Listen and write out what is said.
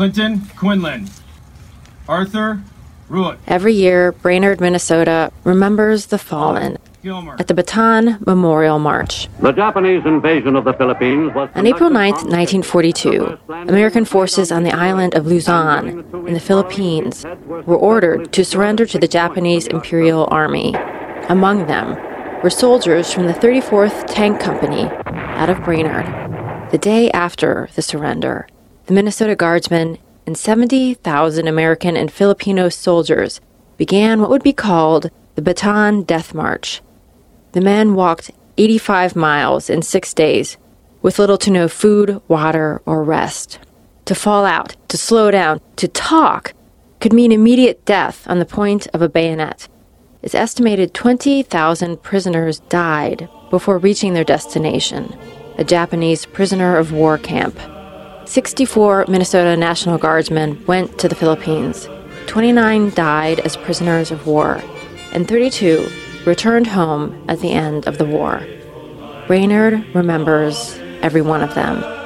Clinton Quinlan, Arthur Ruick, Every year, Brainerd, Minnesota remembers the fallen Gilmer, at the Bataan Memorial March. The Japanese invasion of the Philippines was On April 9, 1942, American forces on the island of Luzon in the Philippines were ordered to surrender to the Japanese Imperial Army. Among them were soldiers from the 34th Tank Company out of Brainerd. The day after the surrender, the Minnesota Guardsmen and 70,000 American and Filipino soldiers began what would be called the Bataan Death March. The men walked 85 miles in six days with little to no food, water, or rest. To fall out, to slow down, to talk could mean immediate death on the point of a bayonet. It's estimated 20,000 prisoners died before reaching their destination, a Japanese prisoner of war camp. 64 Minnesota National Guardsmen went to the Philippines. 29 died as prisoners of war, and 32 returned home at the end of the war. Brainerd remembers every one of them.